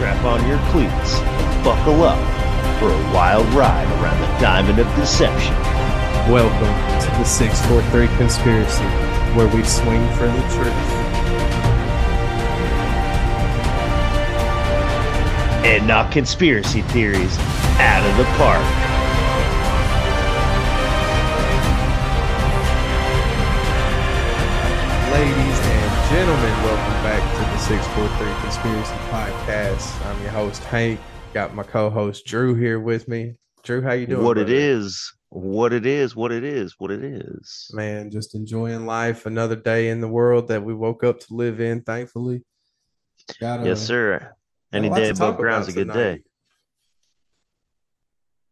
strap on your cleats, buckle up for a wild ride around the diamond of deception. Welcome to the 643 Conspiracy, where we swing for the truth. And knock conspiracy theories out of the park. Ladies gentlemen, welcome back to the 643 Conspiracy Podcast. I'm your host, Hank. Got my co-host Drew here with me. Drew, how you doing? what it brother? is, what it is, what it is, what it is. Man, just enjoying life. Another day in the world that we woke up to live in, thankfully. Got Yes, sir. Any got a lot day above ground's a good tonight. day.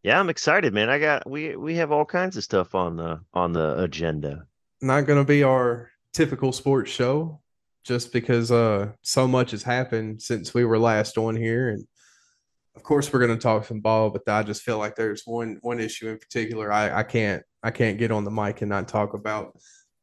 Yeah, I'm excited, man. I got we we have all kinds of stuff on the on the agenda. not going to be our typical sports show just because uh so much has happened since we were last on here. And of course we're going to talk some ball but i just feel like there's one one issue in particular i i can't i can't get on the mic and not talk about.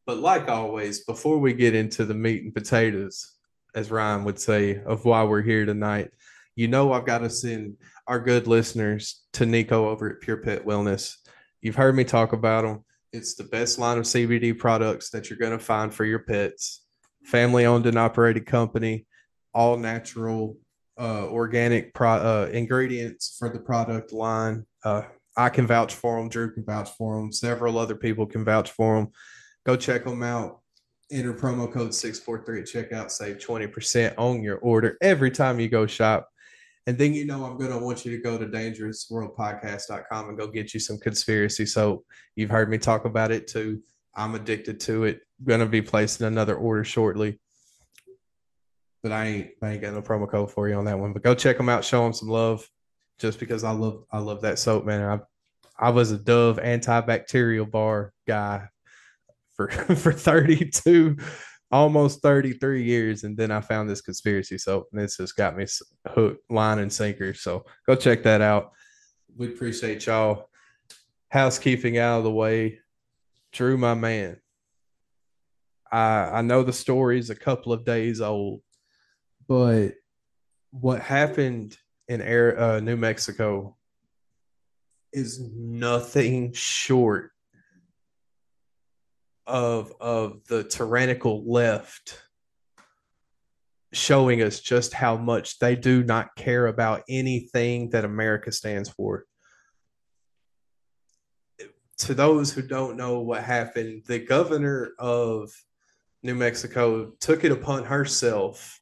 But like always before we get into the meat and potatoes as ryan would say of why we're here tonight you know i've got to send our good listeners to nico over at pure pet wellness. You've heard me talk about them it's the best line of CBD products that you're going to find for your pets. Family owned and operated company, all natural, uh, organic pro- uh, ingredients for the product line. Uh, I can vouch for them. Drew can vouch for them. Several other people can vouch for them. Go check them out. Enter promo code 643 at checkout. Save 20% on your order every time you go shop. And then you know I'm going to want you to go to dangerousworldpodcast.com and go get you some conspiracy soap. You've heard me talk about it too. I'm addicted to it. Going to be placing another order shortly. But I ain't I ain't got no promo code for you on that one. But go check them out, show them some love just because I love I love that soap, man. I I was a Dove antibacterial bar guy for for 32 almost 33 years and then i found this conspiracy soap and it's just got me hooked line and sinker so go check that out we appreciate y'all housekeeping out of the way drew my man i i know the story's a couple of days old but what happened in Air, uh, new mexico is nothing short of of the tyrannical left showing us just how much they do not care about anything that America stands for. To those who don't know what happened, the governor of New Mexico took it upon herself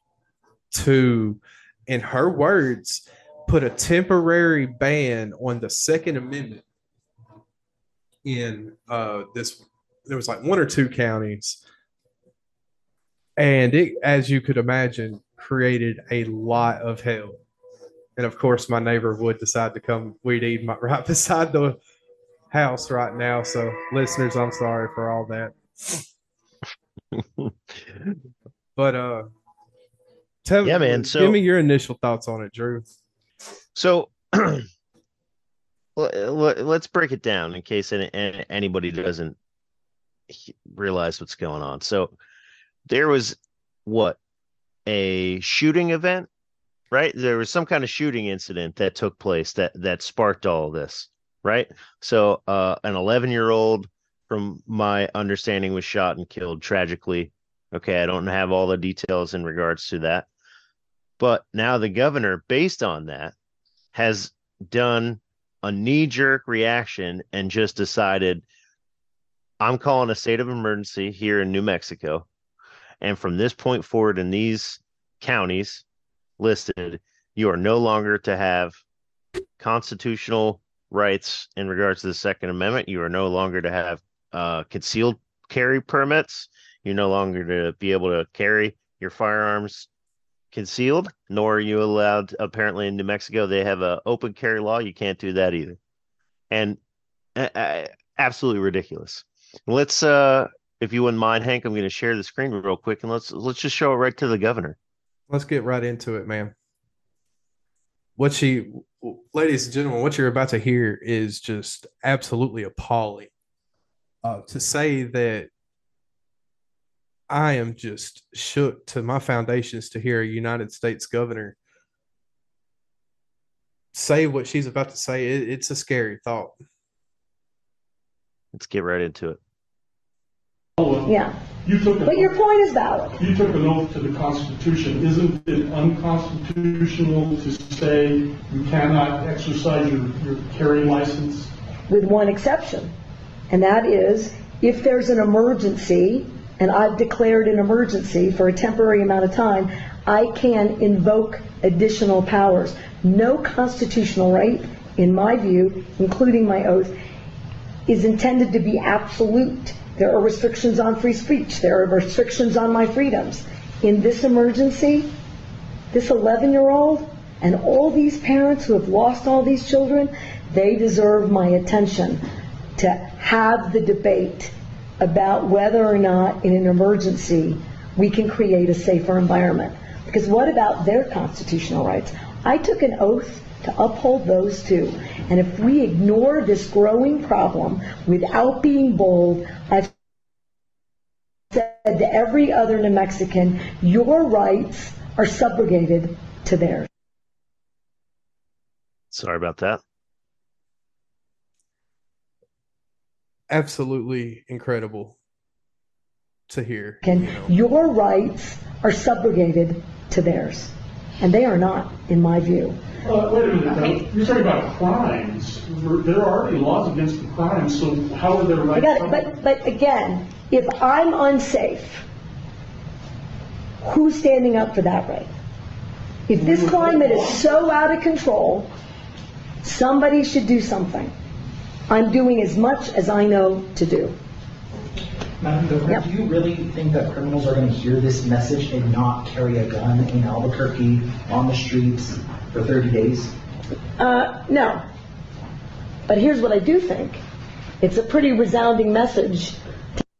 to, in her words, put a temporary ban on the Second Amendment in uh, this there was like one or two counties. And it as you could imagine created a lot of hell. And of course my neighbor would decide to come weed eat my, right beside the house right now. So listeners i'm sorry for all that but uh tell Yeah, man, So give me your initial thoughts on it drew So let- let- let's break it down in case any, any- anybody doesn't realize what's going on. So there was what a shooting event, right? There was some kind of shooting incident that took place that that sparked all this, right? So uh, an 11 year old, from my understanding, was shot and killed tragically. Okay, I don't have all the details in regards to that, but now the governor, based on that, has done a knee jerk reaction and just decided I'm calling a state of emergency here in New Mexico. And from this point forward, in these counties listed, you are no longer to have constitutional rights in regards to the Second Amendment. You are no longer to have uh, concealed carry permits. You're no longer to be able to carry your firearms concealed, nor are you allowed. Apparently, in New Mexico, they have a open carry law. You can't do that either, and uh, uh, absolutely ridiculous. Let's, uh, if you wouldn't mind, Hank, I'm going to share the screen real quick, and let's let's just show it right to the governor. let's get right into it, man. What she, ladies and gentlemen, what you're about to hear is just absolutely appalling. Uh, to say that I am just shook to my foundations to hear a United States governor say what she's about to say, it, it's a scary thought. Let's get right into it. Yeah, You took, but your point is valid. you took an oath to the Constitution. Isn't it unconstitutional to say you cannot exercise your, your carrying license? with one exception, and that is if there's an emergency, and I've declared an emergency for a temporary amount of time, I can invoke additional powers. No constitutional right, in my view, including my oath, is intended to be absolute. There are restrictions on free speech. There are restrictions on my freedoms. In this emergency, this 11 year old and all these parents who have lost all these children, they deserve my attention to have the debate about whether or not in an emergency we can create a safer environment. Because what about their constitutional rights? I took an oath to uphold those too. And if we ignore this growing problem without being bold, I've said to every other New Mexican, your rights are subrogated to theirs. Sorry about that. Absolutely incredible to hear. Can, you know. your rights are subrogated to theirs. And they are not, in my view. Uh, wait a minute, now, you're talking about crimes. There there are already laws against the crimes, so how are their rights? got it, but, but again, if I'm unsafe, who's standing up for that right? If this climate is so out of control, somebody should do something. I'm doing as much as I know to do. Madam Governor, Yep. do you really think that criminals are going to hear this message and not carry a gun in Albuquerque on the streets for 30 days? Uh, no. But here's what I do think. It's a pretty resounding message.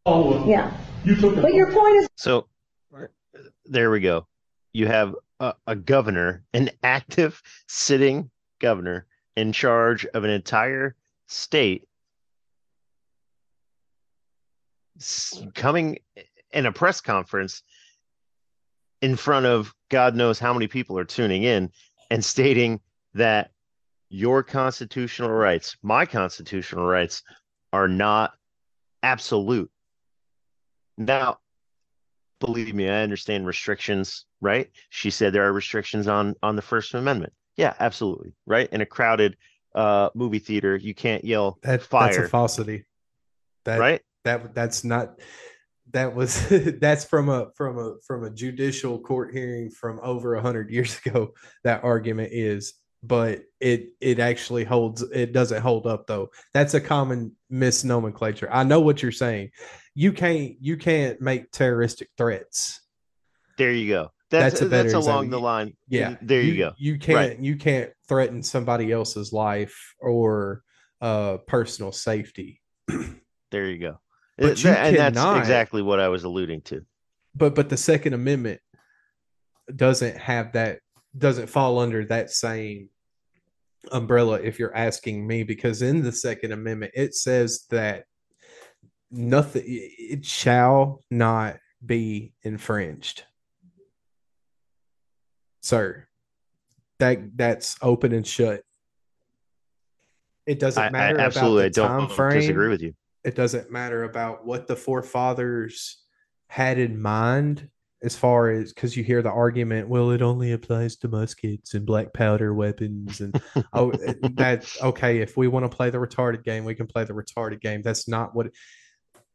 Follow up. Yeah. You took. But your point is So there we go. You have a, a governor, an active sitting governor in charge of an entire state coming in a press conference in front of God knows how many people are tuning in and stating that your constitutional rights, my constitutional rights, are not absolute. Now, believe me, I understand restrictions, right? She said there are restrictions on on the First Amendment. Yeah, absolutely, right? In a crowded uh movie theater, you can't yell That, that's a falsity. That, right? That that's not. That was that's from a from a from a judicial court hearing from over a hundred years ago. That argument is, but it it actually holds. It doesn't hold up though. That's a common misnomenclature. I know what you're saying. You can't you can't make terroristic threats. There you go. That's That's a that's, along the line. Yeah, there you, go. You can't Right. you can't threaten somebody else's life or uh personal safety. There you go. But you and that's cannot- exactly what I was alluding to. but but the second amendment doesn't have that doesn't fall under that same umbrella if you're asking me because in the second amendment it says that nothing it shall not be infringed sir that that's open and shut. It doesn't I, I matter absolutely I about time don't frame. disagree with you. it doesn't matter about what the forefathers had in mind as far as because you hear the argument well it only applies to muskets and black powder weapons and oh that's okay if we want to play the retarded game we can play the retarded game. That's not what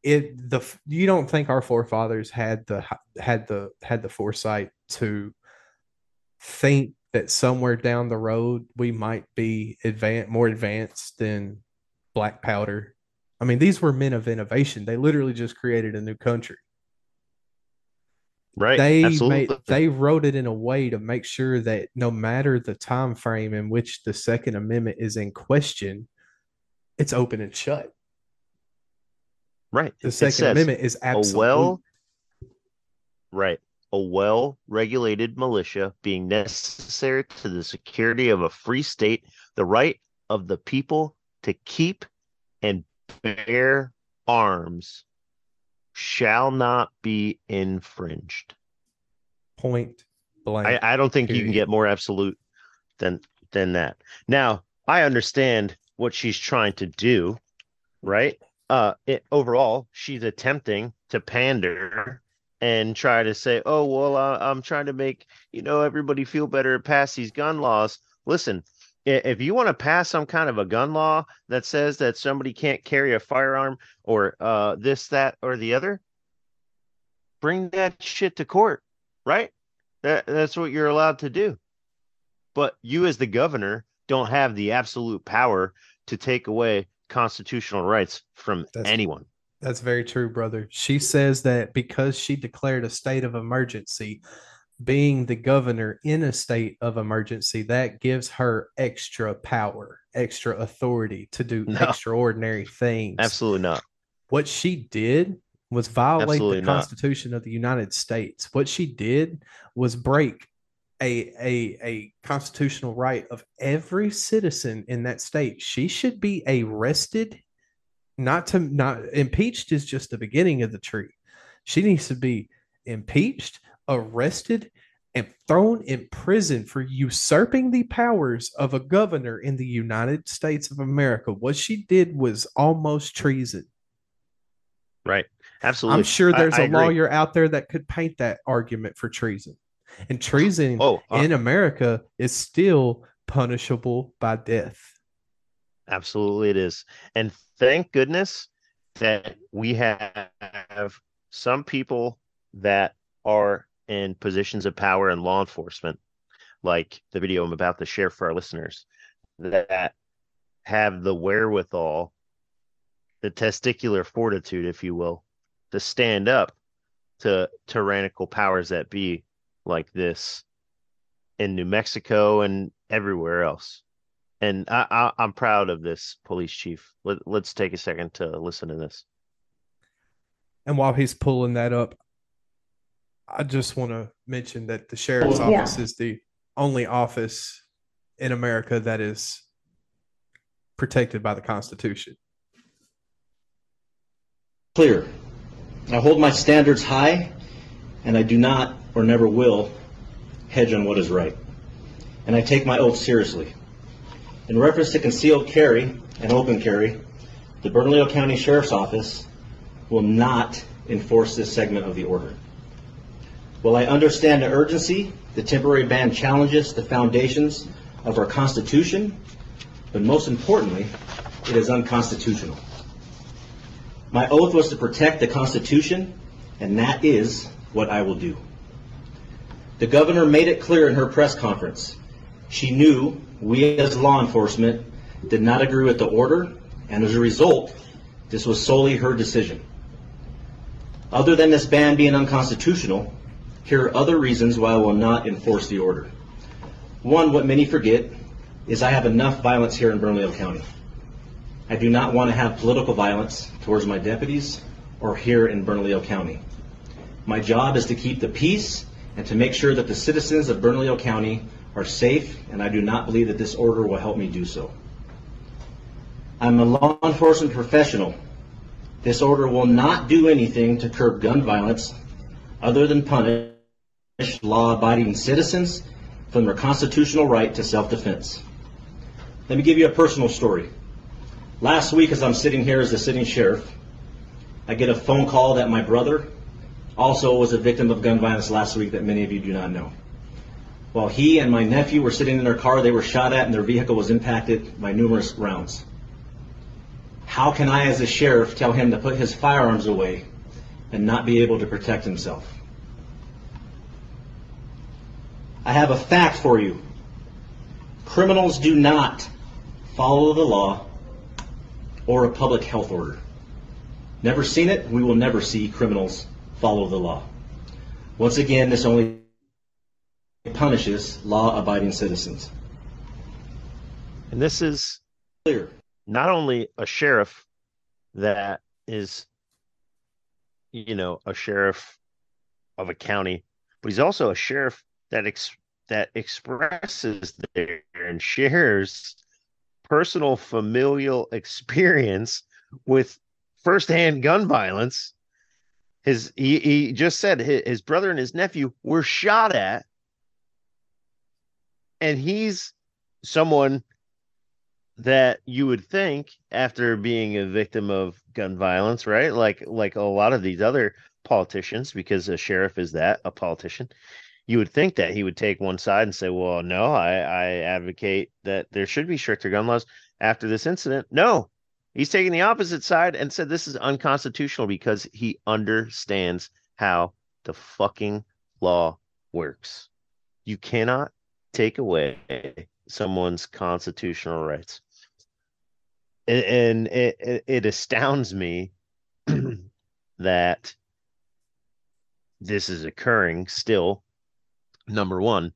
it the you don't think our forefathers had the had the had the foresight to think that somewhere down the road we might be advanced more advanced than black powder I mean, these were men of innovation. They literally just created a new country. Right. They absolutely. made they wrote it in a way to make sure that no matter the time frame in which the Second Amendment is in question, it's open and shut. right. The Second Amendment is a absolute. well right a well regulated militia being necessary to the security of a free state the right of the people to keep and bear arms shall not be infringed point blank. i, I don't think you can get more absolute than than that. Now, I understand what she's trying to do, right? Uh, it, overall, she's attempting to pander and try to say, "Oh, well, uh, I'm trying to make you know everybody feel better, pass these gun laws." Listen, if you want to pass some kind of a gun law that says that somebody can't carry a firearm or uh, this, that, or the other, bring that shit to court, right? That that's what you're allowed to do. But you, as the governor, don't have the absolute power to take away constitutional rights from That's- anyone. That's very true, brother. She says that because she declared a state of emergency, being the governor in a state of emergency, that gives her extra power, extra authority to do No. extraordinary things. Absolutely not. What she did was violate Absolutely the not. Constitution of the United States. What she did was break a, a a constitutional right of every citizen in that state. She should be arrested, not to not impeached is just the beginning of the tree. She needs to be impeached, arrested, and thrown in prison for usurping the powers of a governor in the United States of America. What she did was almost treason. Right. Absolutely. I'm sure there's I a agree. lawyer out there that could paint that argument for treason. And treason Oh, uh, in America is still punishable by death. Absolutely, it is. And thank goodness that we have some people that are in positions of power in law enforcement, like the video I'm about to share for our listeners, that have the wherewithal, the testicular fortitude, if you will, to stand up to tyrannical powers that be like this in New Mexico and everywhere else and I, I I'm proud of this police chief. Let, let's take a second to listen to this. And while he's pulling that up, I just want to mention that the sheriff's Yeah. office is the only office in America that is protected by the Constitution. clear. I hold my standards high, and I do not or never will hedge on what is right. And I take my oath seriously. In reference to concealed carry and open carry, the Bernalillo County Sheriff's Office will not enforce this segment of the order. While I understand the urgency, the temporary ban challenges the foundations of our Constitution, but most importantly, it is unconstitutional. My oath was to protect the Constitution, and that is what I will do. The governor made it clear in her press conference. She knew we as law enforcement did not agree with the order, and as a result, this was solely her decision. Other than this ban being unconstitutional, here are other reasons why I will not enforce the order. One, what many forget, is I have enough violence here in Bernalillo County. I do not want to have political violence towards my deputies or here in Bernalillo County. My job is to keep the peace and to make sure that the citizens of Bernalillo County are safe, and I do not believe that this order will help me do so. I'm a law enforcement professional. This order will not do anything to curb gun violence other than punish law-abiding citizens from their constitutional right to self-defense. Let me give you a personal story. Last week, as I'm sitting here as the sitting sheriff, I get a phone call that my brother also was a victim of gun violence last week that many of you do not know. While he and my nephew were sitting in their car, they were shot at and their vehicle was impacted by numerous rounds. How can I, as a sheriff, tell him to put his firearms away and not be able to protect himself? I have a fact for you. Criminals do not follow the law or a public health order. Never seen it, we will never see criminals follow the law. Once again, this only punishes law-abiding citizens. And this is Clear. not only a sheriff that is, you know, a sheriff of a county, but he's also a sheriff that ex- that expresses there and shares personal familial experience with firsthand gun violence. His he, he just said his, his brother and his nephew were shot at, and he's someone that you would think after being a victim of gun violence, right? Like like a lot of these other politicians, because a sheriff is that a politician. You would think that he would take one side and say, "Well, no, I, I advocate that there should be stricter gun laws." After this incident, no, he's taking the opposite side and said this is unconstitutional because he understands how the fucking law works. You cannot take away someone's constitutional rights. And it, it, it astounds me that this is occurring still number one.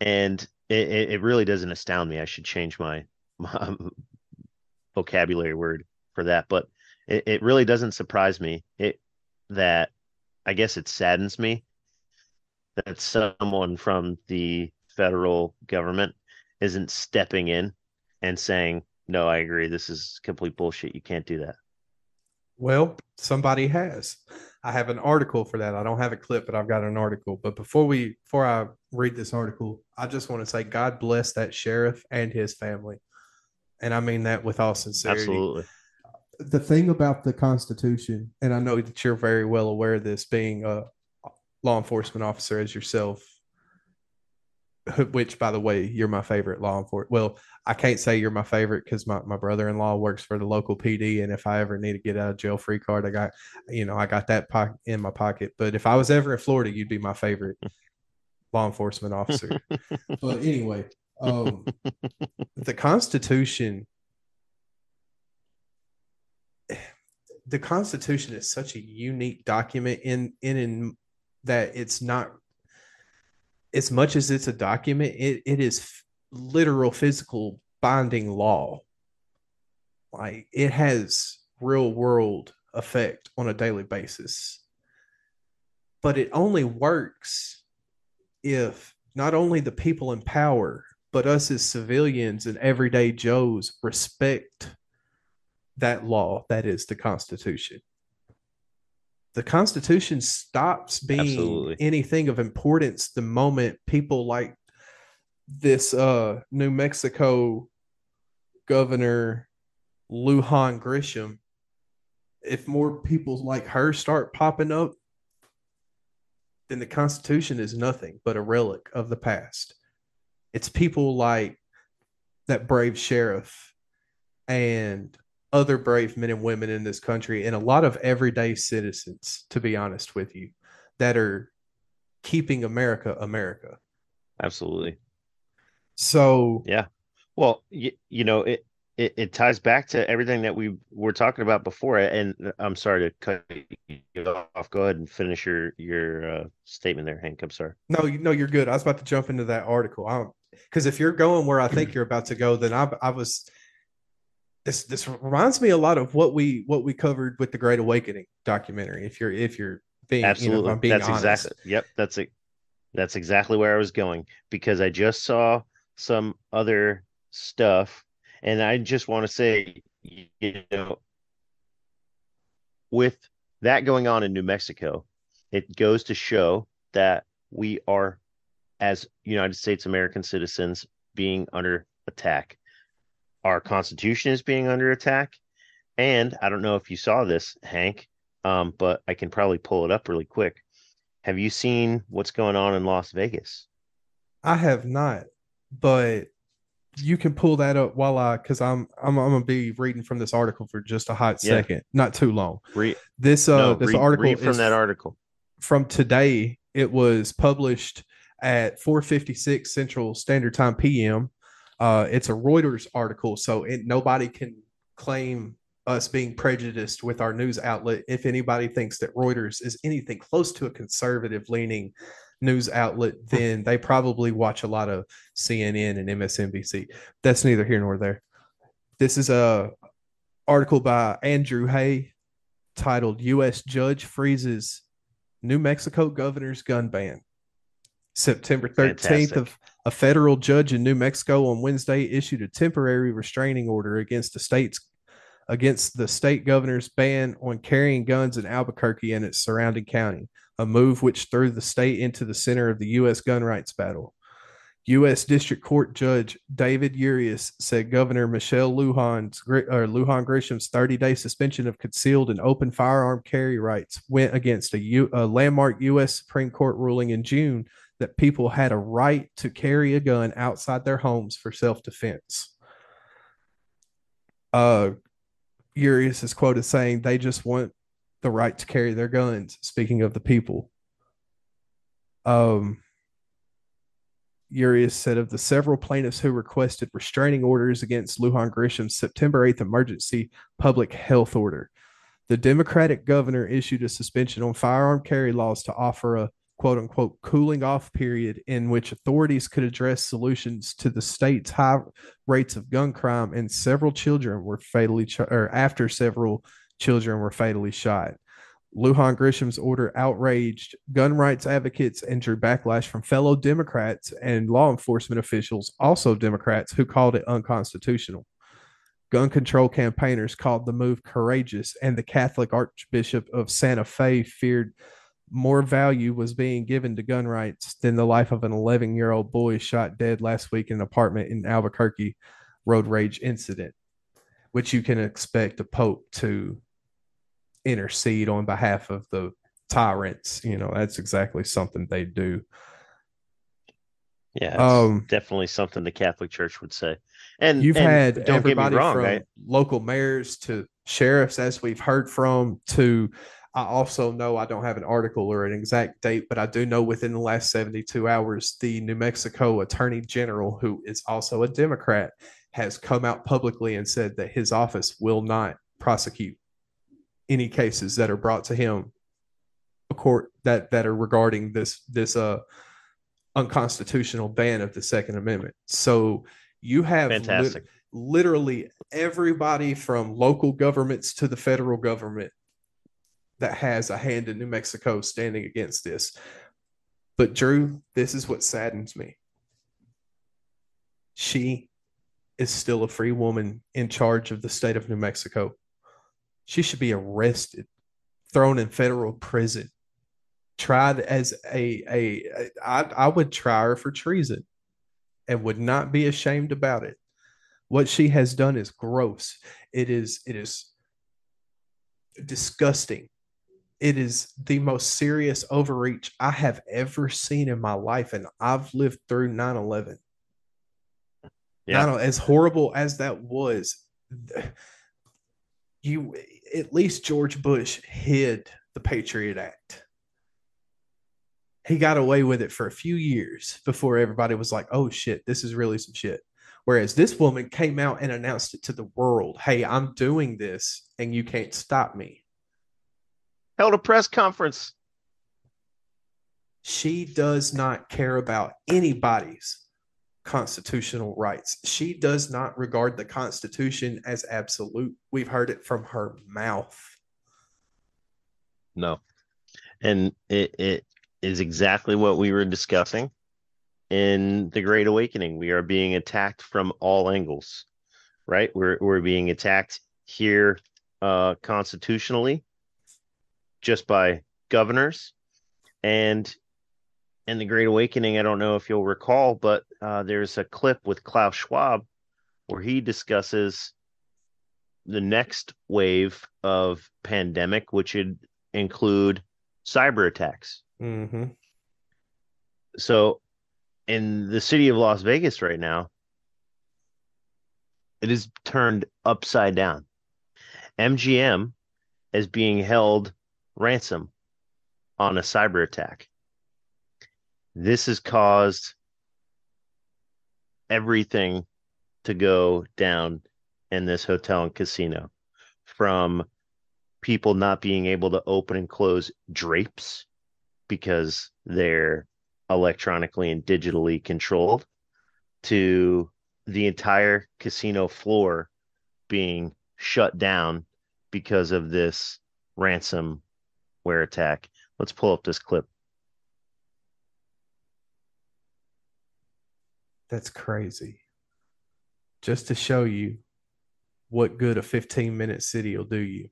And it, it really doesn't astound me. I should change my, my vocabulary word for that. But it, it really doesn't surprise me it that i guess it saddens me that someone from the federal government isn't stepping in and saying no, I agree. This is complete bullshit. You can't do that. Well, somebody has. I have an article for that. I don't have a clip, but I've got an article. But before we before I read this article, I just want to say God bless that sheriff and his family. And I mean that with all sincerity. Absolutely. The thing about the Constitution, and I know that you're very well aware of this being a law enforcement officer as yourself, which by the way, you're my favorite law enforcement. Well, I can't say you're my favorite because my, my brother in law works for the local PD, and if I ever need to get out of jail free card, I got you know I got that po- in my pocket. But if I was ever in Florida, you'd be my favorite law enforcement officer. but anyway, um, the Constitution. The Constitution is such a unique document in in, in that it's not as much as it's a document, it, it is literal physical binding law. Like it has real world effect on a daily basis. But it only works if not only the people in power, but us as civilians and everyday Joes respect that law that is the Constitution the Constitution stops being Absolutely. anything of importance the moment people like this uh, New Mexico governor Lujan Grisham, if more people like her start popping up, then the Constitution is nothing but a relic of the past. It's people like that brave sheriff and other brave men and women in this country and a lot of everyday citizens, to be honest with you, that are keeping America America. Absolutely. So, yeah. Well, you, you know, it, it, it ties back to everything that we were talking about before. And I'm sorry to cut you off. Go ahead and finish your your uh, statement there, Hank. I'm sorry. No, you, no, you're good. I was about to jump into that article. Because if you're going where I think you're about to go, then I, I was this this reminds me a lot of what we what we covered with the Great Awakening documentary. If you're if you're being absolutely, you know, being that's honest. exactly yep. That's it. That's exactly where I was going because I just saw some other stuff, and I just want to say, you know, with that going on in New Mexico, it goes to show that we are, as United States American citizens, being under attack our constitution is being under attack. And I don't know if you saw this, Hank, um, but I can probably pull it up really quick. Have you seen what's going on in Las Vegas? I have not, but you can pull that up while I because I'm, I'm I'm gonna be reading from this article for just a hot yeah. second, not too long. Read this uh no, this read, article read from that article from today. It was published at 4:56 Central Standard Time PM uh, it's a Reuters article, so it, nobody can claim us being prejudiced with our news outlet. If anybody thinks that Reuters is anything close to a conservative leaning news outlet, then they probably watch a lot of CNN and MSNBC. That's neither here nor there. This is a article by Andrew Hay titled U.S. Judge Freezes New Mexico Governor's Gun Ban. September 13th Fantastic. of a federal judge in New Mexico on Wednesday issued a temporary restraining order against the state's against the state governor's ban on carrying guns in Albuquerque and its surrounding county, a move which threw the state into the center of the U.S. gun rights battle. U.S. District Court Judge David Urias said Governor Michelle Lujan's or Lujan Grisham's 30-day suspension of concealed and open firearm carry rights went against a, U, a landmark U.S. Supreme Court ruling in June that people had a right to carry a gun outside their homes for self-defense. Uh, Urias is quoted saying they just want the right to carry their guns. Speaking of the people, um Urias said of the several plaintiffs who requested restraining orders against Lujan Grisham's September 8th emergency public health order. The Democratic governor issued a suspension on firearm carry laws to offer a quote unquote cooling off period in which authorities could address solutions to the state's high rates of gun crime and several children were fatally ch- or after several children were fatally shot. Lujan Grisham's order outraged gun rights advocates and drew backlash from fellow Democrats and law enforcement officials, also Democrats, who called it unconstitutional. Gun control campaigners called the move courageous, and the Catholic Archbishop of Santa Fe feared more value was being given to gun rights than the life of an 11 year old boy shot dead last week in an apartment in Albuquerque road rage incident, which you can expect the Pope to intercede on behalf of the tyrants. You know, that's exactly something they do. Yeah, um, definitely something the Catholic Church would say. And you've and had everybody get me wrong, from right? local mayors to sheriffs, as we've heard from, to I also know I don't have an article or an exact date, but I do know within the last 72 hours, the New Mexico Attorney General, who is also a Democrat, has come out publicly and said that his office will not prosecute any cases that are brought to him a court that that are regarding this this uh unconstitutional ban of the second amendment. So you have fantastic. literally everybody from local governments to the federal government that has a hand in new mexico standing against this but drew this is what saddens me she is still a free woman in charge of the state of new mexico she should be arrested, thrown in federal prison, tried as a a. I, I would try her for treason and would not be ashamed about it. What she has done is gross. It is it is disgusting. It is the most serious overreach I have ever seen in my life. And I've lived through 9 11. Yeah. As horrible as that was, you at least George Bush hid the Patriot Act. He got away with it for a few years before everybody was like, oh shit, this is really some shit. Whereas this woman came out and announced it to the world hey, I'm doing this and you can't stop me. Held a press conference. She does not care about anybody's constitutional rights. She does not regard the Constitution as absolute. We've heard it from her mouth. No. And it, it is exactly what we were discussing in the Great Awakening. We are being attacked from all angles, right? We're, we're being attacked here uh, constitutionally just by governors and in the Great Awakening, I don't know if you'll recall, but uh, there's a clip with Klaus Schwab where he discusses the next wave of pandemic, which would include cyber attacks. Mm-hmm. So, in the city of Las Vegas right now, it is turned upside down. MGM is being held ransom on a cyber attack. This has caused everything to go down in this hotel and casino from people not being able to open and close drapes because they're electronically and digitally controlled to the entire casino floor being shut down because of this ransomware attack. Let's pull up this clip. That's crazy. Just to show you what good a 15 minute city will do you.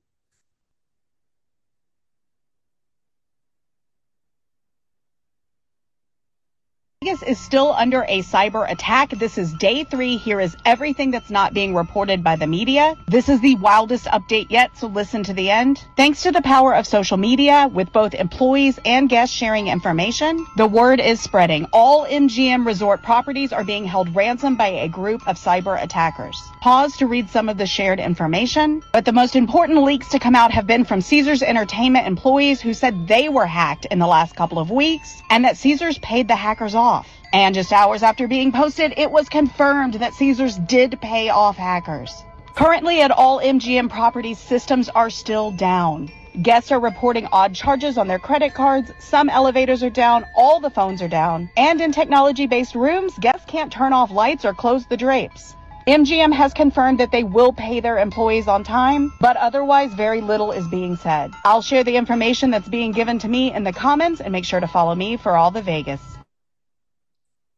U.S. is still under a cyber attack. This is day three. Here is everything that's not being reported by the media. This is the wildest update yet, so listen to the end. Thanks to the power of social media, with both employees and guests sharing information, the word is spreading. All MGM resort properties are being held ransom by a group of cyber attackers. Pause to read some of the shared information, but the most important leaks to come out have been from Caesars Entertainment employees who said they were hacked in the last couple of weeks and that Caesars paid the hackers off. And just hours after being posted, it was confirmed that Caesars did pay off hackers. Currently, at all MGM properties, systems are still down. Guests are reporting odd charges on their credit cards. Some elevators are down. All the phones are down. And in technology based rooms, guests can't turn off lights or close the drapes. MGM has confirmed that they will pay their employees on time, but otherwise, very little is being said. I'll share the information that's being given to me in the comments and make sure to follow me for all the Vegas.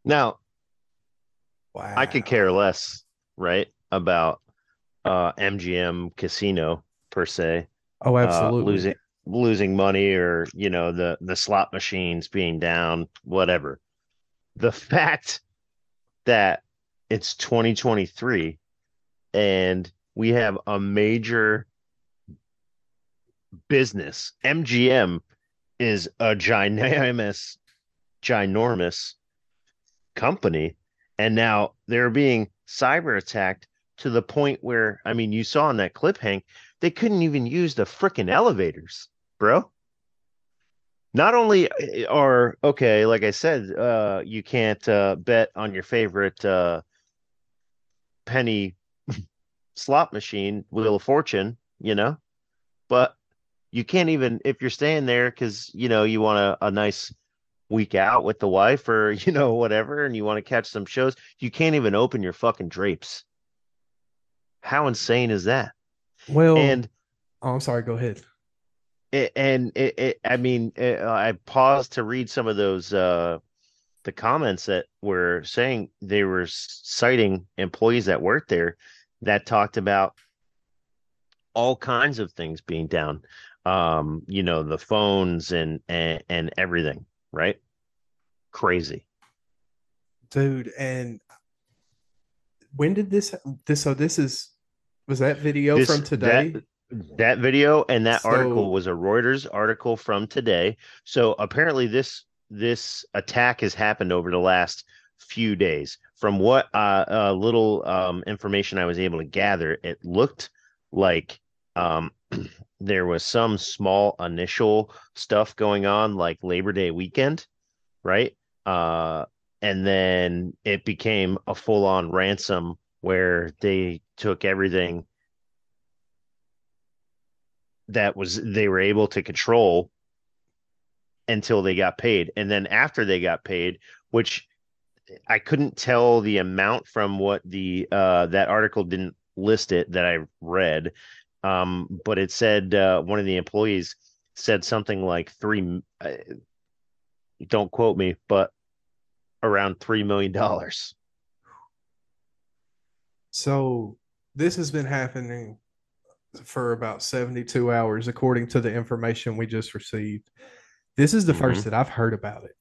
Now, Wow. I could care less, right, about uh MGM Casino per se. Oh, uh, absolutely. losing losing money or you know the the slot machines being down whatever the fact that it's 2023 and we have a major business mgm is a ginormous ginormous company and now they're being cyber attacked to the point where i mean you saw in that clip hank they couldn't even use the freaking elevators, bro. Not only are okay, like I said, uh, you can't uh, bet on your favorite uh, penny slot machine, Wheel of Fortune, you know, but you can't even if you're staying there because you know you want a, a nice week out with the wife or you know whatever, and you want to catch some shows. You can't even open your fucking drapes. How insane is that? well, and oh, I'm sorry. Go ahead. it, and it, it i mean it, i paused to read some of those uh the comments that were saying they were citing employees that worked there that talked about all kinds of things being down um you know the phones and and, and everything right crazy dude and when did this this so this is was that video This- from today that, that video and that So- article was a Reuters article from today. So apparently this this attack has happened over the last few days. From what uh, uh little um information I was able to gather, it looked like um there was some small initial stuff going on like Labor Day weekend, right? Uh and then it became a full-on ransom where they took everything that was they were able to control until they got paid and then after they got paid which i couldn't tell the amount from what the uh that article didn't list it that i read um but it said uh one of the employees said something like three uh, don't quote me but around three million dollars So this has been happening for about 72 hours, according to the information we just received. This is the first that I've heard about it.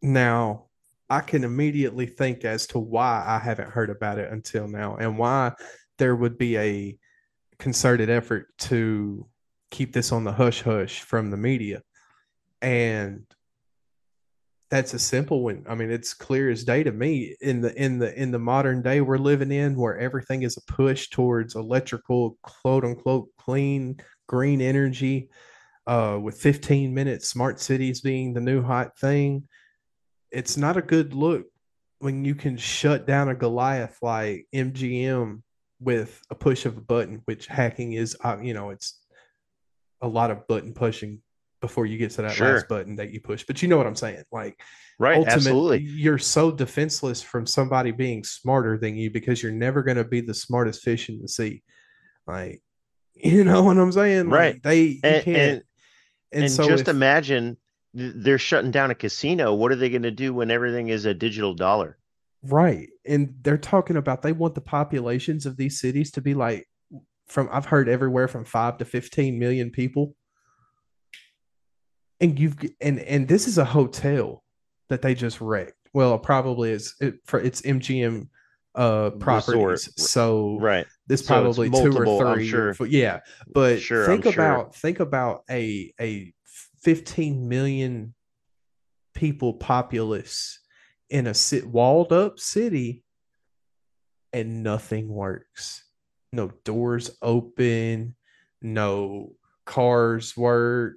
Now, I can immediately think as to why I haven't heard about it until now and why there would be a concerted effort to keep this on the hush hush from the media. And that's a simple one. I mean, it's clear as day to me in the in the in the modern day we're living in where everything is a push towards electrical quote unquote clean green energy uh with 15 minute smart cities being the new hot thing. It's not a good look when you can shut down a Goliath like MGM with a push of a button, which hacking is uh, you know, it's a lot of button pushing before you get to that Sure. last button that you push. But you know what I'm saying? Like right ultimately, absolutely you're so defenseless from somebody being smarter than you because you're never going to be the smartest fish in the sea. Like, you know what I'm saying? Like, Right. they you and, can't. and And, and so just if- imagine they're shutting down a casino. What are they going to do when everything is a digital dollar? Right. And they're talking about they want the populations of these cities to be like from I've heard everywhere from 5 to 15 million people. And you've and and this is a hotel that they just wrecked well, probably is it for it's MGM uh properties. Resort. So Right. this So it's probably two multiple, or I'm three. sure. or yeah, but Sure, think I'm sure. about think about a a 15 million people populace in a sit walled up city, and nothing works. No doors open, no cars work,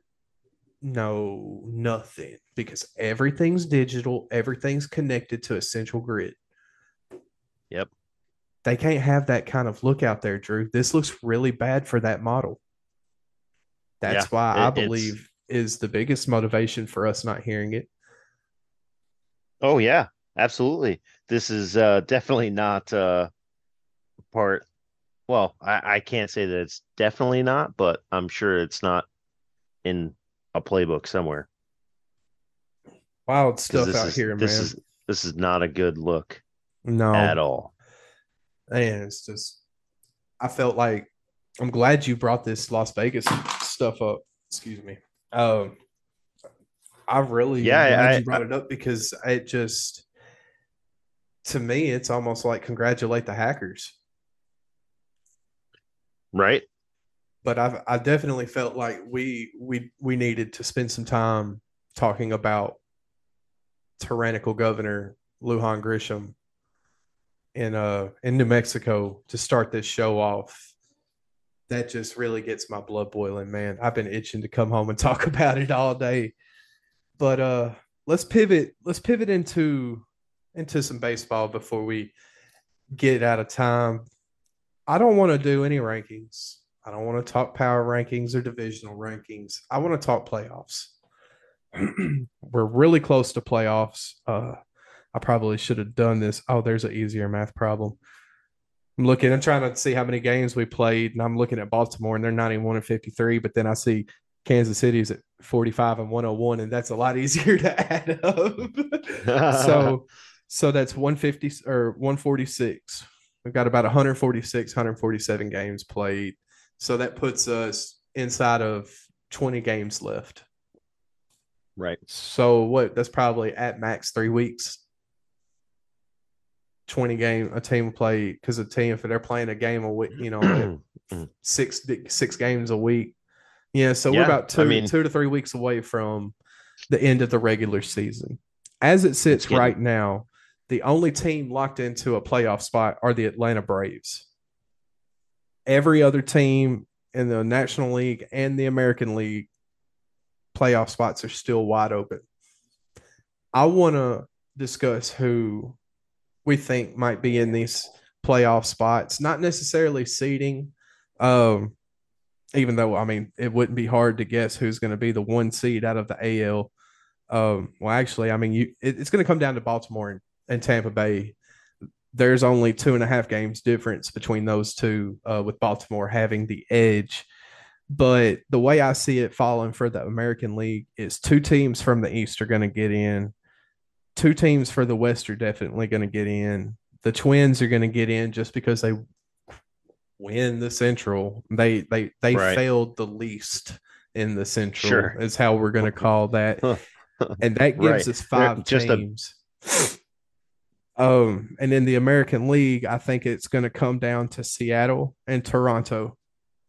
no nothing because everything's digital, everything's connected to a central grid. Yep. They can't have that kind of look out there, Drew. This looks really bad for that model. That's Yeah, why it- I believe is the biggest motivation for us not hearing it. Oh yeah, absolutely. This is uh definitely not uh part well, I, I can't say that it's definitely not, but I'm sure it's not in a playbook somewhere. Wild stuff out is here, this man. is this is not a good look no, at all. and it's just I felt like I'm glad you brought this Las Vegas stuff up. Excuse me. Um, I really Yeah, glad I- you brought it up because it just to me it's almost like congratulate the hackers. Right? But I've I definitely felt like we we we needed to spend some time talking about tyrannical governor Lujan Grisham in uh in New Mexico to start this show off. That just really gets my blood boiling, man. I've been itching to come home and talk about it all day. But uh let's pivot let's pivot into into some baseball before we get out of time. I don't want to do any rankings. I don't want to talk power rankings or divisional rankings. I want to talk playoffs. We're really close to playoffs. Uh, I probably should have done this. Oh, there's an easier math problem. I'm looking, I'm trying to see how many games we played, and I'm looking at Baltimore, and they're 91 and 53. But then I see Kansas City's at 45 and 101, and that's a lot easier to add up. so, so that's 150 or 146. We've got about 146, 147 games played. So that puts us inside of 20 games left. Right. So what? That's probably at max three weeks. 20 game a team will play because a team if they're playing a game a week, you know, six six games a week. Yeah, so we're about two I mean- two to three weeks away from the end of the regular season. As it sits right now, the only team locked into a playoff spot are the Atlanta Braves. Every other team in the National League and the American League playoff spots are still wide open. I want to discuss who we think might be in these playoff spots, not necessarily seeding. Um, even though I mean it wouldn't be hard to guess who's going to be the one seed out of the AL. Um, well, actually, I mean you it, it's going to come down to Baltimore and, and Tampa Bay. There's only two and a half games difference between those two, uh, with Baltimore having the edge. But the way I see it falling for the American League is two teams from the East are going to get in. Two teams for the West are definitely going to get in. The Twins are going to get in just because they win the Central. They they they Right. failed the least in the Central. Sure. Is how we're going to call that, and that gives Right. us They're five just a- teams. Um, and in the American League, I think it's going to come down to Seattle and Toronto.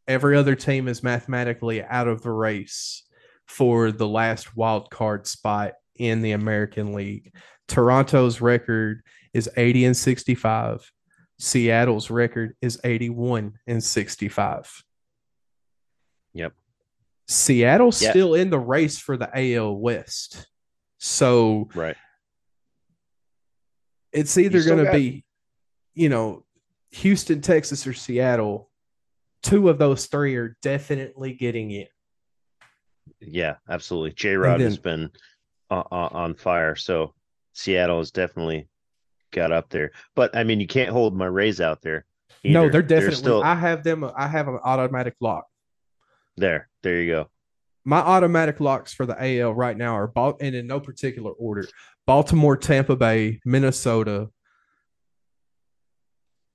Every other team is mathematically out of the race for the last wild card spot in the American League. Toronto's record is 80 and 65. Seattle's record is 81 and 65. Yep. Seattle's Yeah. still in the race for the AL West. So Right. it's either going to be, you know, Houston, Texas, or Seattle. Two of those three are definitely getting in. Yeah, absolutely. J Rod has been uh, uh, on fire, so Seattle is definitely got up there. But I mean, you can't hold my Rays out there. No, they're definitely. still I have them. I have an automatic lock. there. There you go. My automatic locks for the AL right now are Bal- and in no particular order: Baltimore, Tampa Bay, Minnesota,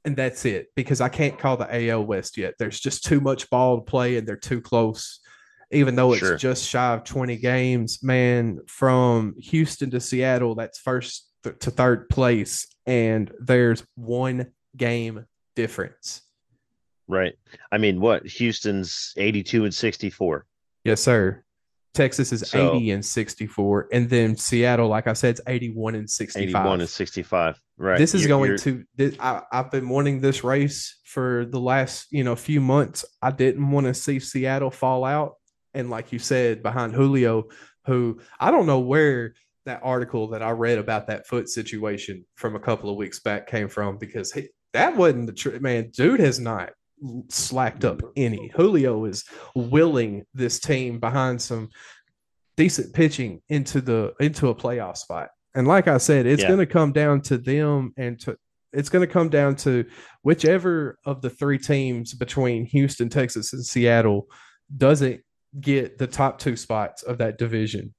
and that's it. Because I can't call the AL West yet. There's just too much ball to play, and they're too close. Even though it's Sure. just shy of 20 games, man, from Houston to Seattle, that's first th- to third place, and there's one game difference. Right. I mean, what? Houston's 82 and 64. Yes, sir. Texas is So- 80 and 64. And then Seattle, like I said, it's 81 and 65. 81 and 65. Right. This is You're- going you're- to. This, I, I've been wanting this race for the last you know few months. I didn't want to see Seattle fall out, and like you said, behind Julio, who I don't know where that article that I read about that foot situation from a couple of weeks back came from because he, that wasn't the truth. Man, dude has not slacked up mm-hmm. any. Julio is willing this team behind some decent pitching into the into a playoff spot. And like I said, it's Yeah. going to come down to them and to it's going to come down to whichever of the three teams between Houston, Texas, and Seattle doesn't get the top two spots of that division.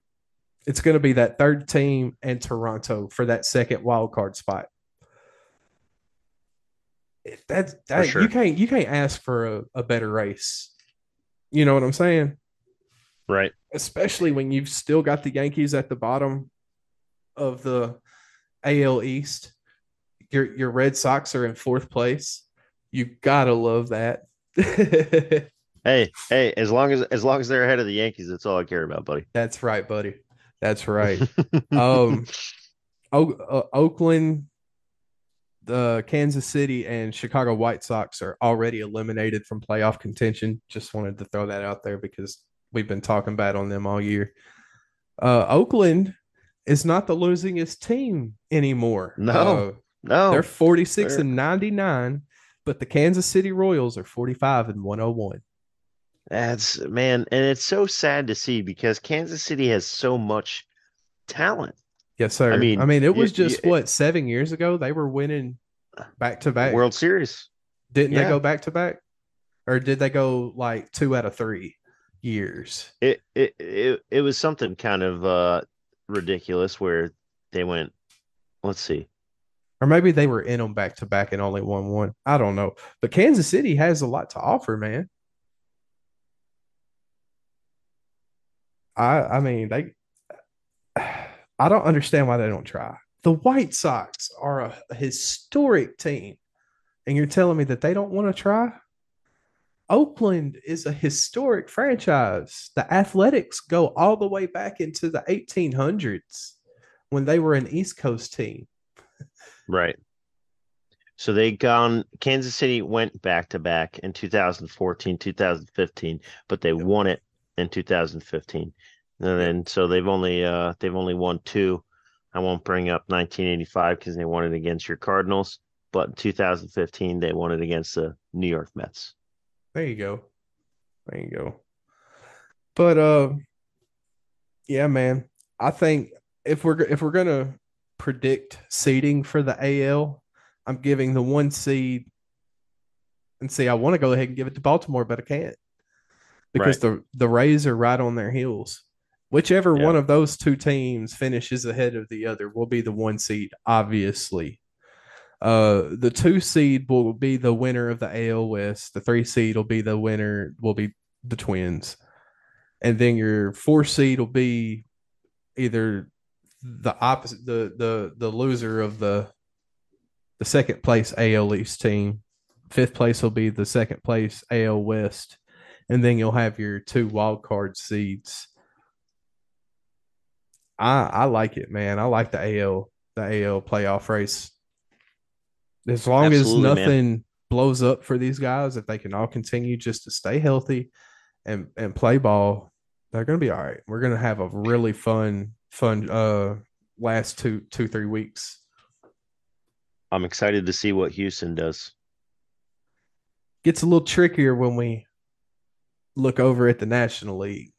It's going to be that third team and Toronto for that second wild card spot. That's that sure. you can't you can't ask for a, a better race. You know what I'm saying? right. especially when you've still got the Yankees at the bottom of the AL East. Your your Red Sox are in fourth place. You gotta love that. Hey, hey, as long as as long as they're ahead of the Yankees, that's all I care about, buddy. That's right, buddy. That's right. um, o- uh, Oakland, the Kansas City, and Chicago White Sox are already eliminated from playoff contention. Just wanted to throw that out there because we've been talking bad on them all year. Uh, Oakland is not the losingest team anymore. No. Uh, no. they're 46 they're- and 99, but the Kansas City Royals are 45 and 101. That's man, and it's so sad to see because Kansas City has so much talent. Yes, sir. I mean, I mean, it was just y- what seven years ago they were winning back to back. World Series. Didn't they go back to back, or did they go like two out of three years? It it it, it was something kind of uh ridiculous where they went let's see. Or maybe they were in them back to back and only won one. I don't know. But Kansas City has a lot to offer, man. I I mean they I don't understand why they don't try. The White Sox are a, a historic team, and you're telling me that they don't want to try? Oakland is a historic franchise. The Athletics go all the way back into the 1800s when they were an East Coast team. Right. So they gone Kansas City went back to back in 2014, 2015, but they won it in 2015. And then so they've only uh they've only won two. I won't bring up 1985 because they won it against your Cardinals, but in 2015 they won it against the New York Mets. There you go. There you go. But uh yeah, man. I think if we're if we're gonna predict seeding for the AL, I'm giving the one seed and see I want to go ahead and give it to Baltimore, but I can't. Because the the Rays are right on their heels. Whichever Yeah. one of those two teams finishes ahead of the other will be the one seed, obviously. Uh, the two seed will be the winner of the AL West. The three seed will be the winner, will be the Twins, and then your four seed will be either the opposite, the the the loser of the the second place AL East team. Fifth place will be the second place AL West, and then you'll have your two wild card seeds. I I like it, man. I like the AL the AL playoff race. As long Absolutely, as man. nothing blows up for these guys, if they can all continue just to stay healthy and and play ball, they're gonna be all right. We're gonna have a really fun fun uh last two two three weeks. I'm excited to see what Houston does. Gets a little trickier when we look over at the National League.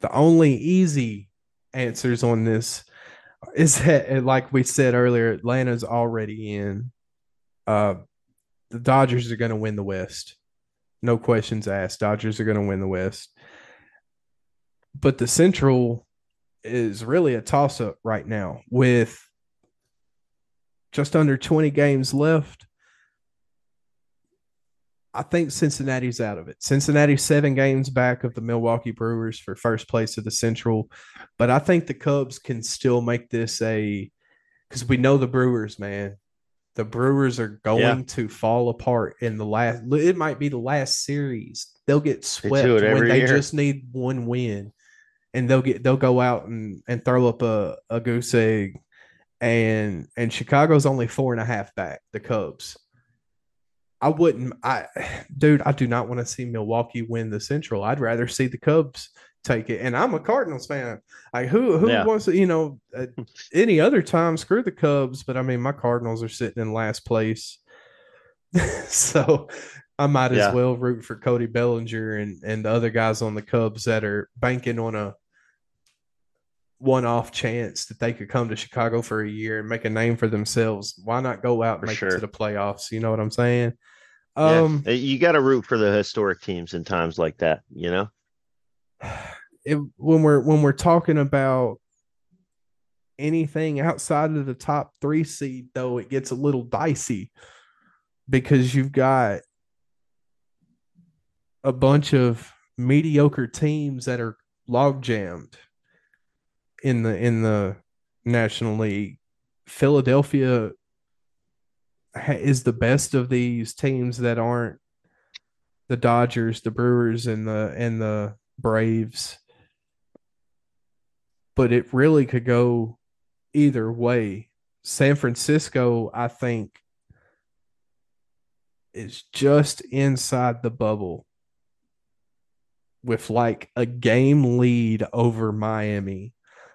The only easy answers on this is that, like we said earlier, Atlanta's already in. Uh, the Dodgers are going to win the West. No questions asked. Dodgers are going to win the West. But the Central is really a toss up right now with just under 20 games left. I think Cincinnati's out of it. Cincinnati's seven games back of the Milwaukee Brewers for first place of the Central, but I think the Cubs can still make this a because we know the Brewers, man. The Brewers are going Yeah. to fall apart in the last. It might be the last series. They'll get swept it when they year. just need one win, and they'll get they'll go out and and throw up a a goose egg, and and Chicago's only four and a half back. The Cubs. I wouldn't. I, dude, I do not want to see Milwaukee win the Central. I'd rather see the Cubs take it. And I'm a Cardinals fan. Like who who Yeah. wants to, you know, uh, any other time, screw the Cubs. But I mean, my Cardinals are sitting in last place, so I might as Yeah. well root for Cody Bellinger and and the other guys on the Cubs that are banking on a one-off chance that they could come to Chicago for a year and make a name for themselves. Why not go out and For make it to the playoffs? You know what I'm saying? Yeah. Um, Uh, you got to root for the historic teams in times like that, you know? it, when we're when we're talking about anything outside of the top three seed, though, it gets a little dicey because you've got a bunch of mediocre teams that are log jammed in the in the National League. Philadelphia is the best of these teams that aren't the Dodgers, the Brewers, and the and the Braves. But it really could go either way. San Francisco, I think, is just inside the bubble with like a game lead over Miami.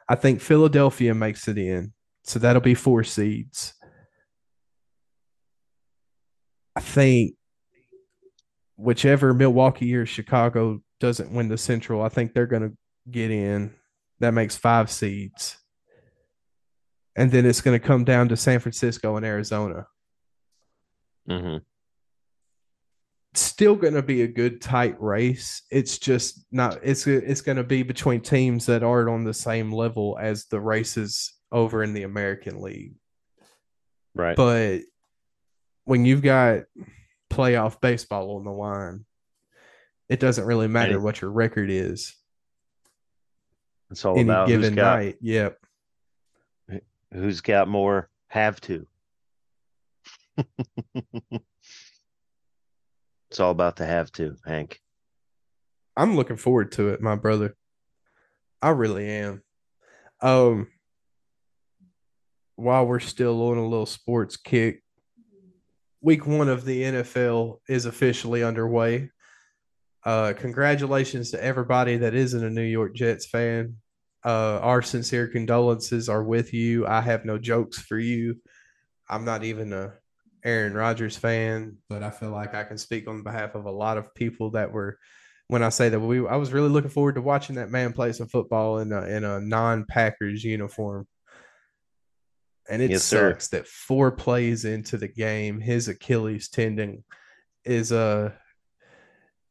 I think Philadelphia makes it in. So that'll be four seeds. I think whichever Milwaukee or Chicago doesn't win the Central, I think they're going to get in. That makes five seeds. And then it's going to come down to San Francisco and Arizona. hmm Still going to be a good tight race. It's just not. It's it's going to be between teams that aren't on the same level as the races over in the American League. Right. But when you've got playoff baseball on the line, it doesn't really matter what your record is it's all any about who's given got, night. Yep. who's got more have to. it's all about the have to, Hank. I'm looking forward to it, my brother. I really am. Um while we're still on a little sports kick, week 1 of the NFL is officially underway. Uh congratulations to everybody that isn't a New York Jets fan. Uh our sincere condolences are with you. I have no jokes for you. I'm not even a Aaron Rodgers fan, but I feel like I can speak on behalf of a lot of people that were when I say that we I was really looking forward to watching that man play some football in a in a non-Packers uniform. And it Yes, sir. sucks that four plays into the game, his Achilles tendon is a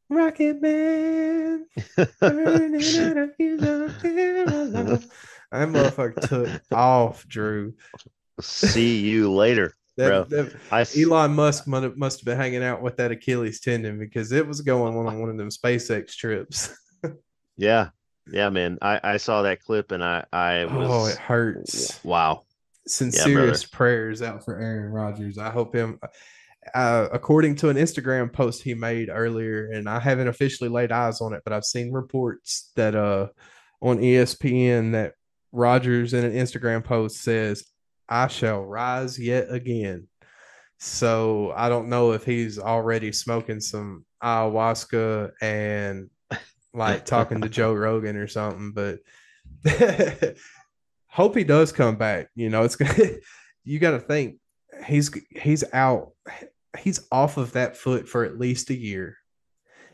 Rocket Man. burning out a fuse on a fire alive. That motherfucker took off, Drew. See you later. Bro. That, that, I Elon Musk must have, must have been hanging out with that Achilles tendon because it was going on one of them SpaceX trips. yeah. Yeah, man. I, I saw that clip and I, I oh, was oh, it hurts. wow. Sincerest prayers out for Aaron Rodgers. I hope him. Uh, according to an Instagram post he made earlier, and I haven't officially laid eyes on it, but I've seen reports that uh on ESPN that Rodgers in an Instagram post says, "I shall rise yet again." So I don't know if he's already smoking some ayahuasca and like talking to Joe Rogan or something, but hope he does come back. You know, it's gonna you got to think he's he's out, he's off of that foot for at least a year,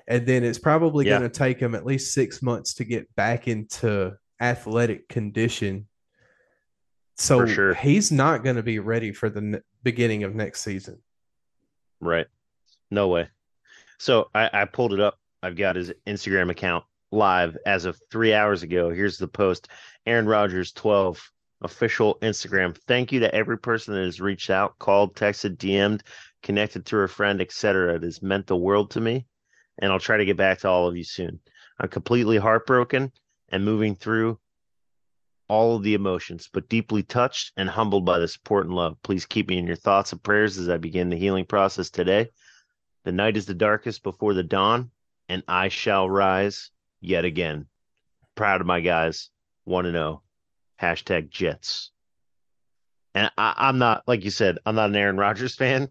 and then it's probably Yeah. going to take him at least six months to get back into athletic condition. So sure. he's not going to be ready for the ne- beginning of next season. Right. No way. So I, I pulled it up. I've got his Instagram account live as of three hours ago. Here's the post. Aaron Rodgers 12 official Instagram. Thank you to every person that has reached out, called, texted, DM'd, connected through a friend, etc. It has meant the world to me. And I'll try to get back to all of you soon. I'm completely heartbroken and moving through all of the emotions, but deeply touched and humbled by the support and love. Please keep me in your thoughts and prayers as I begin the healing process today. The night is the darkest before the dawn, and I shall rise yet again. Proud of my guys. 1 0. Hashtag Jets. And I, I'm not, like you said, I'm not an Aaron Rodgers fan,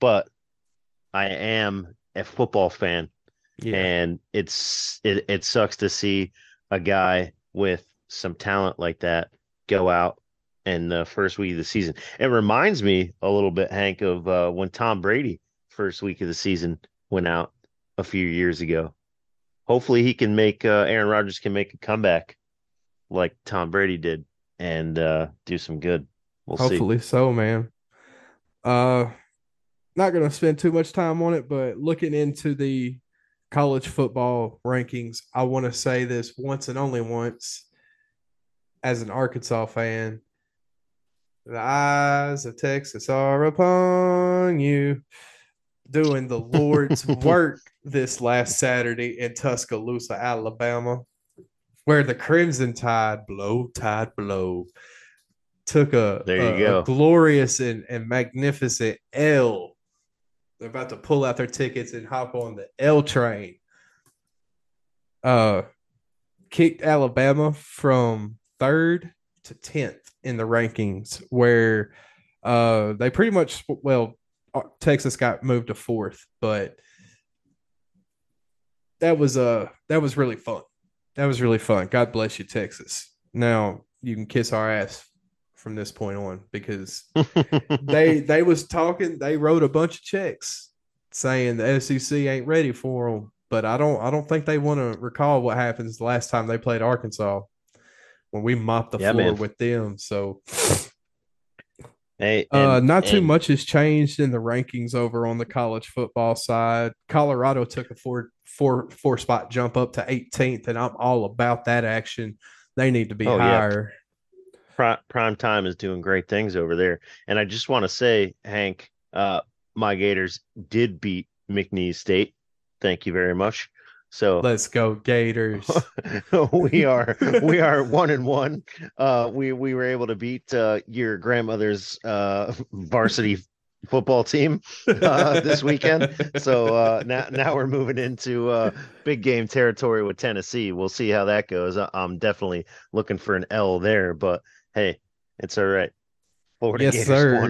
but I am a football fan. And it's it, it sucks to see a guy with some talent like that go out in the first week of the season. It reminds me a little bit, Hank, of uh, when Tom Brady first week of the season went out a few years ago. Hopefully, he can make uh, Aaron Rodgers can make a comeback like Tom Brady did and uh, do some good. We'll Hopefully see. so, man. Uh, not gonna spend too much time on it, but looking into the college football rankings, I want to say this once and only once. As an Arkansas fan, the eyes of Texas are upon you, doing the Lord's work this last Saturday in Tuscaloosa, Alabama, where the Crimson Tide blow, tide blow, took a, There you a- go. a glorious and, and magnificent L. They're about to pull out their tickets and hop on the L train. Uh, kicked Alabama from third to tenth in the rankings, where uh they pretty much well Texas got moved to fourth, but that was uh that was really fun. That was really fun. God bless you, Texas. Now you can kiss our ass from this point on because they they was talking. They wrote a bunch of checks saying the SEC ain't ready for them. But I don't I don't think they want to recall what happens the last time they played Arkansas when we mopped the Yeah, floor man. with them. So Hey, uh, and- not too and- much has changed in the rankings over on the college football side. Colorado took a four four four spot jump up to 18th, and I'm all about that action. They need to be Oh, yeah. higher. Prime, prime time is doing great things over there. And I just want to say, Hank, uh, my Gators did beat McNeese State. Thank you very much. So Let's go Gators. we are we are one and one. Uh, we we were able to beat uh, your grandmother's uh, varsity football team uh, this weekend. So uh, now now we're moving into uh, big game territory with Tennessee. We'll see how that goes. I- I'm definitely looking for an L there, but hey, it's all right. Florida yes, Gators sir.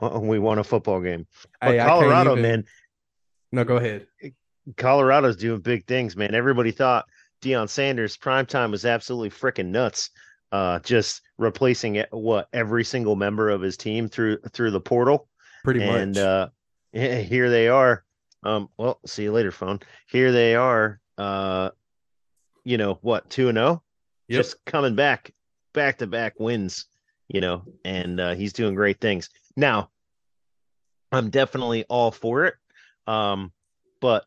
won. Uh, We won a football game. But Hey, Colorado, even- man, No, go ahead. Colorado's doing big things, man. Everybody thought Deion Sanders primetime was absolutely freaking nuts. Uh, just replacing what every single member of his team through through the portal, Pretty and much. And uh, here they are. Um, well, see you later, phone. Here they are. Uh, you know what, two and zero, just coming back, back to back wins. You know, and uh, he's doing great things now. I'm definitely all for it. Um, but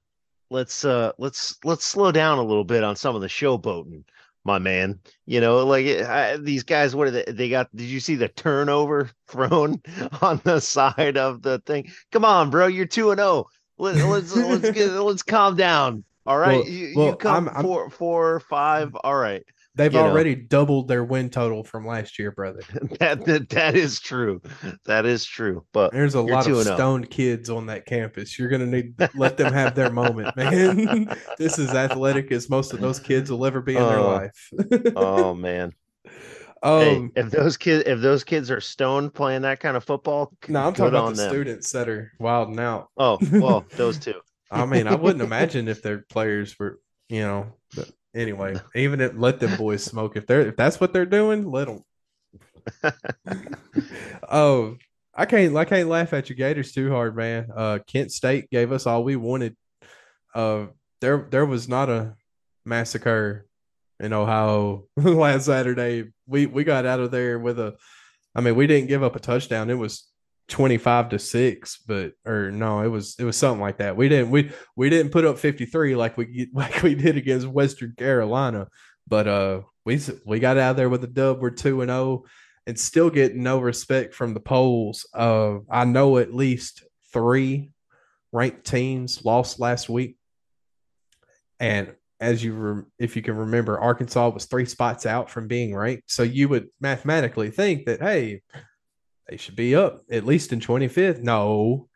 let's uh let's let's slow down a little bit on some of the showboating, my man. You know, like I, these guys. What are they? They got? Did you see the turnover thrown on the side of the thing? Come on, bro. You're two and zero. Let, let's let's get let's calm down. All right, Well- you, well, you come I'm- I'm- four four five. All right, They've you know. already doubled their win total from last year, brother. that, that that is true. That is true. But There's a lot of 2-0. stoned kids on that campus. You're gonna need to let them have their moment, man. this is athletic as most of those kids will ever be in their Uh, life. oh man. hey, um, if those kids if those kids are stoned playing that kind of football, no, I'm talking about the them. students that are wilding out. Oh, well, those two. I mean, I wouldn't imagine if their players were, you know. Anyway, even if let them boys smoke if they're if that's what they're doing, let them. oh, I can't I can't laugh at you Gators too hard, man. Uh, Kent State gave us all we wanted. Uh, there there was not a massacre in Ohio last Saturday. We we got out of there with a. I mean, we didn't give up a touchdown. It was 25 to 6 but or no it was it was something like that. We didn't we we didn't put up 53 like we like we did against western carolina but uh we we got out there with a dub. We're 2 and 0 and still getting no respect from the polls. Uh i know at least 3 ranked teams lost last week. And as you rem- if you can remember, Arkansas was three spots out from being ranked. So you would mathematically think that hey, they should be up at least in 25th. No,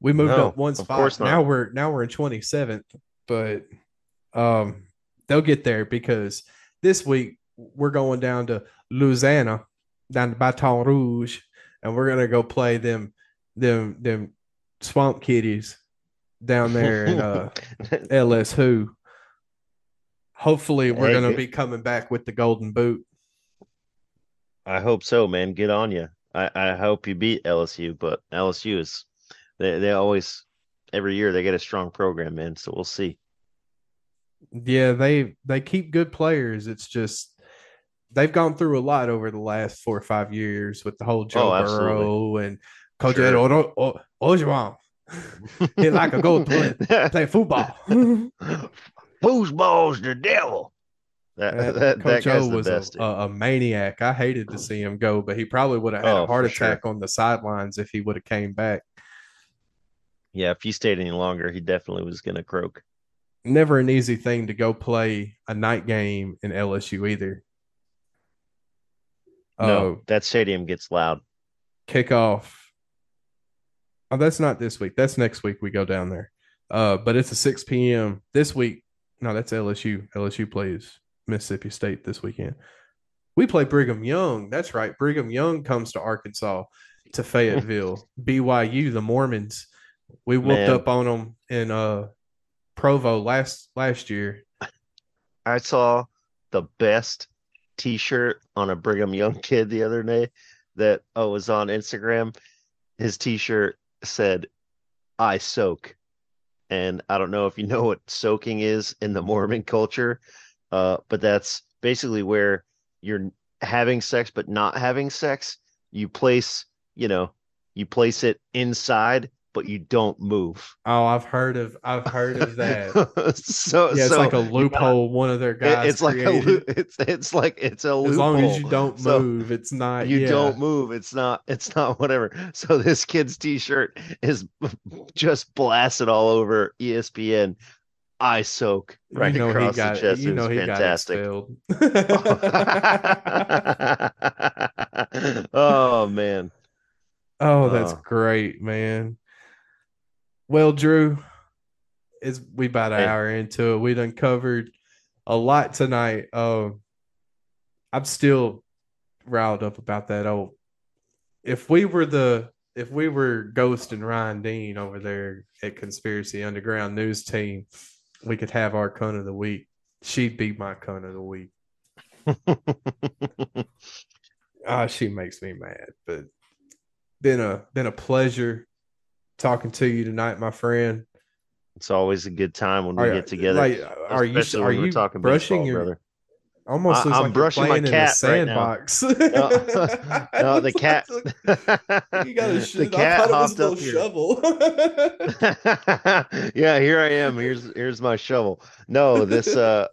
we moved No, up one spot. Now we're now we're in 27th, but um, they'll get there because this week we're going down to Louisiana, down to Baton Rouge, and we're gonna go play them them them swamp kitties down there in uh LS Who. Hopefully, we're Hey, going to be coming back with the golden boot. I hope so, man. Get on you. I, I hope you beat LSU, but LSU is they they always every year they get a strong program, man. So we'll see. Yeah, they they keep good players. It's just they've gone through a lot over the last four or five years with the whole Joe Oh. Burrow and Coach Sure. Ed Oro- O-. He like a go play, play football. Foosball's the devil. That That- that, that Coach guy's O was a, a, a maniac. I hated to see him go, but he probably would have had Oh, a heart for sure. attack on the sidelines if he would have came back. yeah, if he stayed any longer, he definitely was gonna croak. Never an easy thing to go play a night game in LSU either. No, Uh, that stadium gets loud. kickoff. Oh, that's not this week. That's next week. We go down there. Uh, but it's a 6 p.m. this week. No, that's LSU. LSU plays Mississippi State this weekend. We play Brigham Young. That's right. Brigham Young comes to Arkansas to Fayetteville. BYU, the Mormons. We whooped Man. up on them in uh Provo last last year. I saw the best T-shirt on a Brigham Young kid the other day that uh, was on Instagram. His T-shirt said, "I soak," and I don't know if you know what soaking is in the Mormon culture, uh, but that's basically where you're having sex but not having sex. You place, you know, you place it inside, but you don't move. Oh, I've heard of I've heard of that. so Yeah, it's so like a loophole one of their it- guys it's like a created. it's it's like it's a loophole. as long as you don't So move, it's not you yeah. don't move it's not it's not whatever so this kid's t-shirt is just blasted all over espn i soak right you know across he got the chest you it know was he fantastic oh man oh, that's Oh. great, man. Well, Drew, it's we about an Hey. hour into it. We done covered a lot tonight. Um, I'm still riled up about that old. If we were the if we were Ghost and Ryan Dean over there at Conspiracy Underground News Team, we could have our cunt of the week. She'd be my cunt of the week. Ah, she makes me mad, but been a been a pleasure talking to you tonight, my friend. it's always a good time when we Are you- get together like, are you are you talking brushing baseball, your brother almost I- I'm like brushing my playing in a cat right now. no, no the cat You got a the shit. Cat thought it was a hopped up here shovel. yeah, here I am. Here's here's my shovel. No, this uh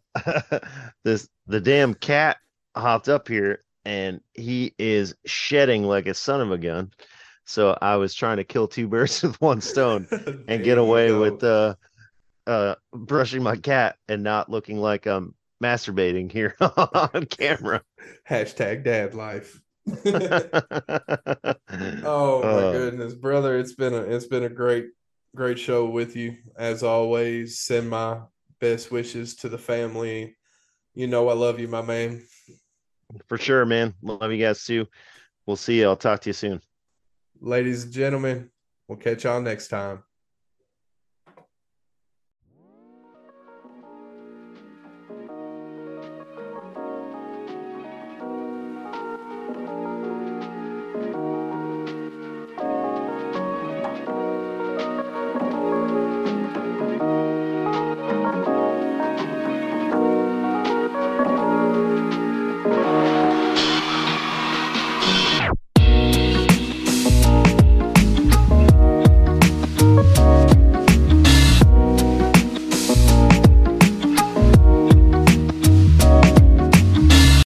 this the damn cat hopped up here and he is shedding like a son of a gun. So I was trying to kill two birds with one stone and get away with uh uh brushing my cat and not looking like I'm masturbating here on camera. hashtag dad life. Oh my Uh, goodness, brother! It's been a it's been a great great show with you as always. Send my best wishes to the family. You know I love you, my man. For sure, man. Love you guys too. We'll see you. I'll talk to you soon. Ladies and gentlemen, we'll catch y'all next time.